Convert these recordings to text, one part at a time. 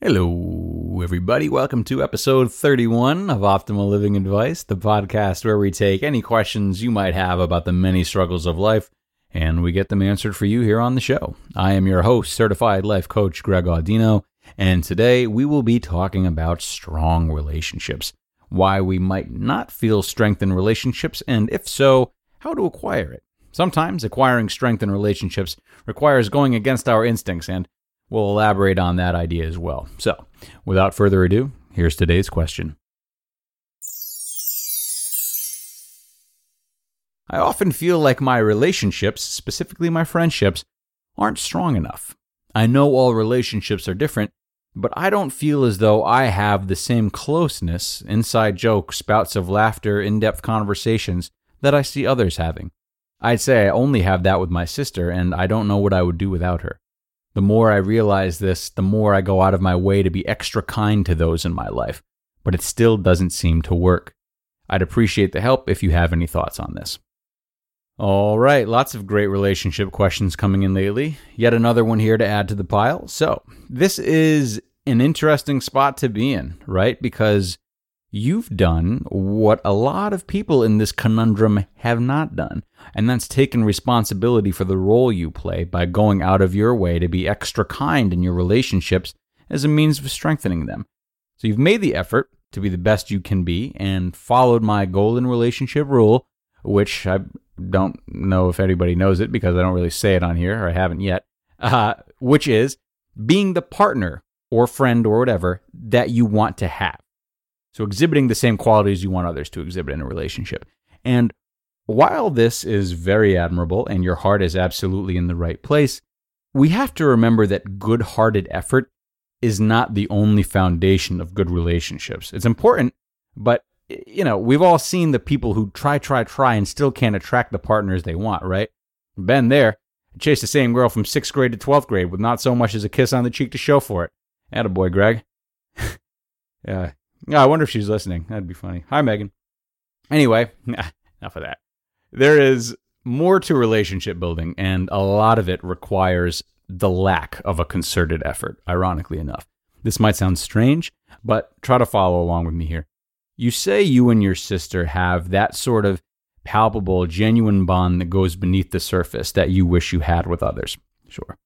Hello, everybody. Welcome to episode 31 of Optimal Living Advice, the podcast where we take any questions you might have about the many struggles of life and we get them answered for you here on the show. I am your host, certified life coach Greg Audino, and today we will be talking about strong relationships, why we might not feel strength in relationships, and if so, how to acquire it. Sometimes acquiring strength in relationships requires going against our instincts, and we'll elaborate on that idea as well. So, without further ado, here's today's question. I often feel like my relationships, specifically my friendships, aren't strong enough. I know all relationships are different, but I don't feel as though I have the same closeness, inside jokes, bouts of laughter, in depth conversations that I see others having. I'd say I only have that with my sister, and I don't know what I would do without her. The more I realize this, the more I go out of my way to be extra kind to those in my life, but it still doesn't seem to work. I'd appreciate the help if you have any thoughts on this. All right, lots of great relationship questions coming in lately. Yet another one here to add to the pile. So, this is an interesting spot to be in, right? Because you've done what a lot of people in this conundrum have not done, and that's taken responsibility for the role you play by going out of your way to be extra kind in your relationships as a means of strengthening them. So, you've made the effort to be the best you can be and followed my golden relationship rule, which I don't know if anybody knows it because I don't really say it on here, or I haven't yet, uh, which is being the partner or friend or whatever that you want to have. So, exhibiting the same qualities you want others to exhibit in a relationship. And while this is very admirable and your heart is absolutely in the right place, we have to remember that good hearted effort is not the only foundation of good relationships. It's important, but you know, we've all seen the people who try, try, try and still can't attract the partners they want, right? Been there. Chased the same girl from sixth grade to 12th grade with not so much as a kiss on the cheek to show for it. Attaboy, Greg. yeah. Oh, I wonder if she's listening. That'd be funny. Hi, Megan. Anyway, enough of that. There is more to relationship building, and a lot of it requires the lack of a concerted effort, ironically enough. This might sound strange, but try to follow along with me here. You say you and your sister have that sort of palpable, genuine bond that goes beneath the surface that you wish you had with others. Sure.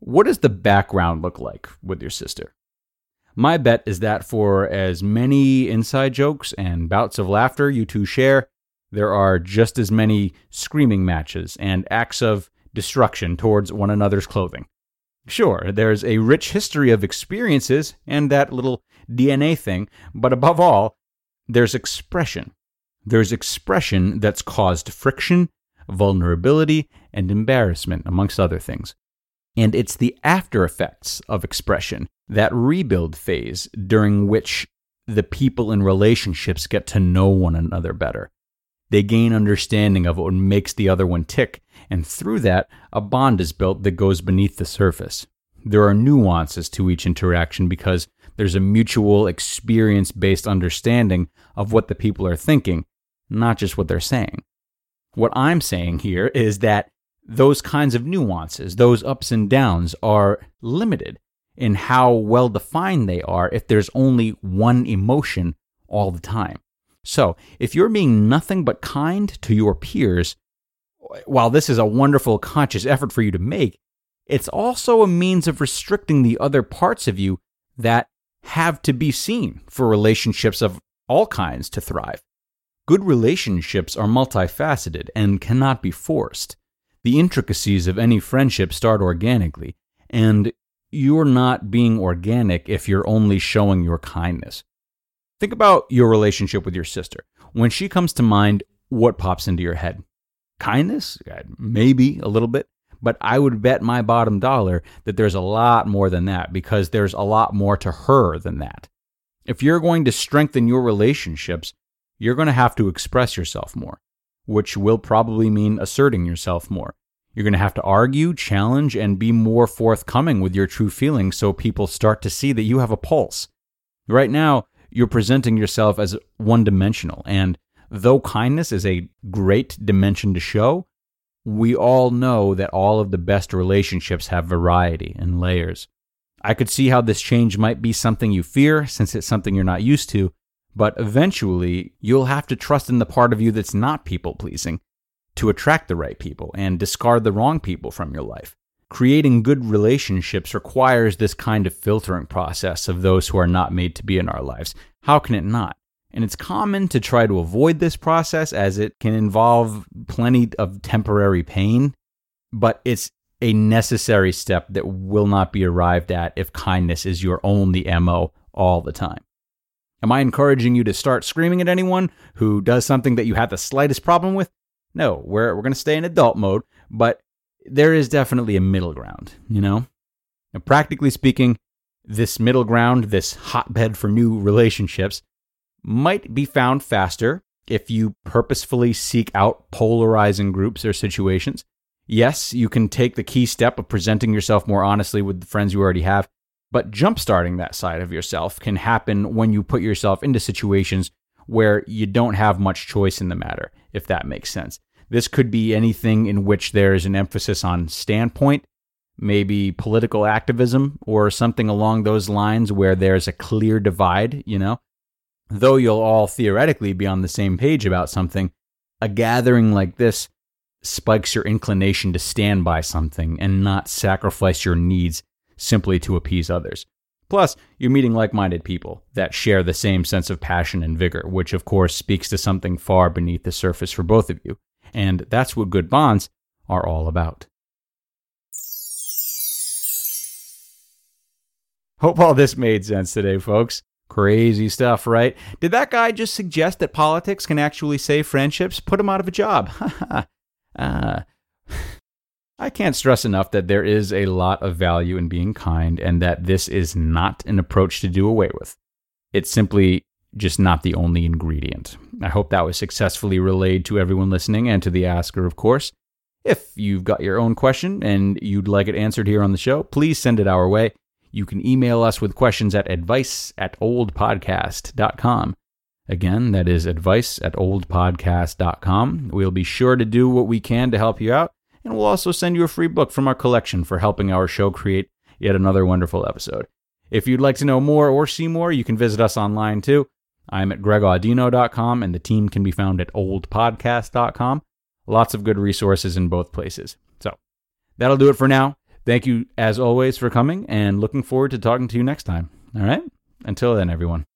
What does the background look like with your sister? My bet is that for as many inside jokes and bouts of laughter you two share, there are just as many screaming matches and acts of destruction towards one another's clothing. Sure, there's a rich history of experiences and that little DNA thing, but above all, there's expression. There's expression that's caused friction, vulnerability, and embarrassment, amongst other things. And it's the after effects of expression, that rebuild phase during which the people in relationships get to know one another better. They gain understanding of what makes the other one tick, and through that, a bond is built that goes beneath the surface. There are nuances to each interaction because there's a mutual experience based understanding of what the people are thinking, not just what they're saying. What I'm saying here is that those kinds of nuances, those ups and downs, are limited in how well defined they are if there's only one emotion all the time. So, if you're being nothing but kind to your peers, while this is a wonderful conscious effort for you to make, it's also a means of restricting the other parts of you that have to be seen for relationships of all kinds to thrive. Good relationships are multifaceted and cannot be forced. The intricacies of any friendship start organically, and you're not being organic if you're only showing your kindness. Think about your relationship with your sister. When she comes to mind, what pops into your head? Kindness? Uh, maybe a little bit. But I would bet my bottom dollar that there's a lot more than that because there's a lot more to her than that. If you're going to strengthen your relationships, you're going to have to express yourself more, which will probably mean asserting yourself more. You're going to have to argue, challenge, and be more forthcoming with your true feelings so people start to see that you have a pulse. Right now, you're presenting yourself as one dimensional, and though kindness is a great dimension to show, we all know that all of the best relationships have variety and layers. I could see how this change might be something you fear since it's something you're not used to, but eventually you'll have to trust in the part of you that's not people pleasing to attract the right people and discard the wrong people from your life. Creating good relationships requires this kind of filtering process of those who are not made to be in our lives. How can it not? And it's common to try to avoid this process as it can involve plenty of temporary pain, but it's a necessary step that will not be arrived at if kindness is your only MO all the time. Am I encouraging you to start screaming at anyone who does something that you have the slightest problem with? No, we're, we're going to stay in adult mode, but there is definitely a middle ground, you know? Now, practically speaking, this middle ground, this hotbed for new relationships, might be found faster if you purposefully seek out polarizing groups or situations. Yes, you can take the key step of presenting yourself more honestly with the friends you already have, but jumpstarting that side of yourself can happen when you put yourself into situations where you don't have much choice in the matter, if that makes sense. This could be anything in which there is an emphasis on standpoint, maybe political activism, or something along those lines where there's a clear divide, you know? Though you'll all theoretically be on the same page about something, a gathering like this spikes your inclination to stand by something and not sacrifice your needs simply to appease others. Plus, you're meeting like minded people that share the same sense of passion and vigor, which of course speaks to something far beneath the surface for both of you. And that's what good bonds are all about. Hope all this made sense today, folks. Crazy stuff, right? Did that guy just suggest that politics can actually save friendships? Put him out of a job. uh, I can't stress enough that there is a lot of value in being kind and that this is not an approach to do away with. It's simply just not the only ingredient. I hope that was successfully relayed to everyone listening and to the asker, of course. If you've got your own question and you'd like it answered here on the show, please send it our way. You can email us with questions at advice at oldpodcast.com. Again, that is advice at oldpodcast.com. We'll be sure to do what we can to help you out, and we'll also send you a free book from our collection for helping our show create yet another wonderful episode. If you'd like to know more or see more, you can visit us online too. I'm at gregaudino.com, and the team can be found at oldpodcast.com. Lots of good resources in both places. So that'll do it for now. Thank you, as always, for coming, and looking forward to talking to you next time. All right? Until then, everyone.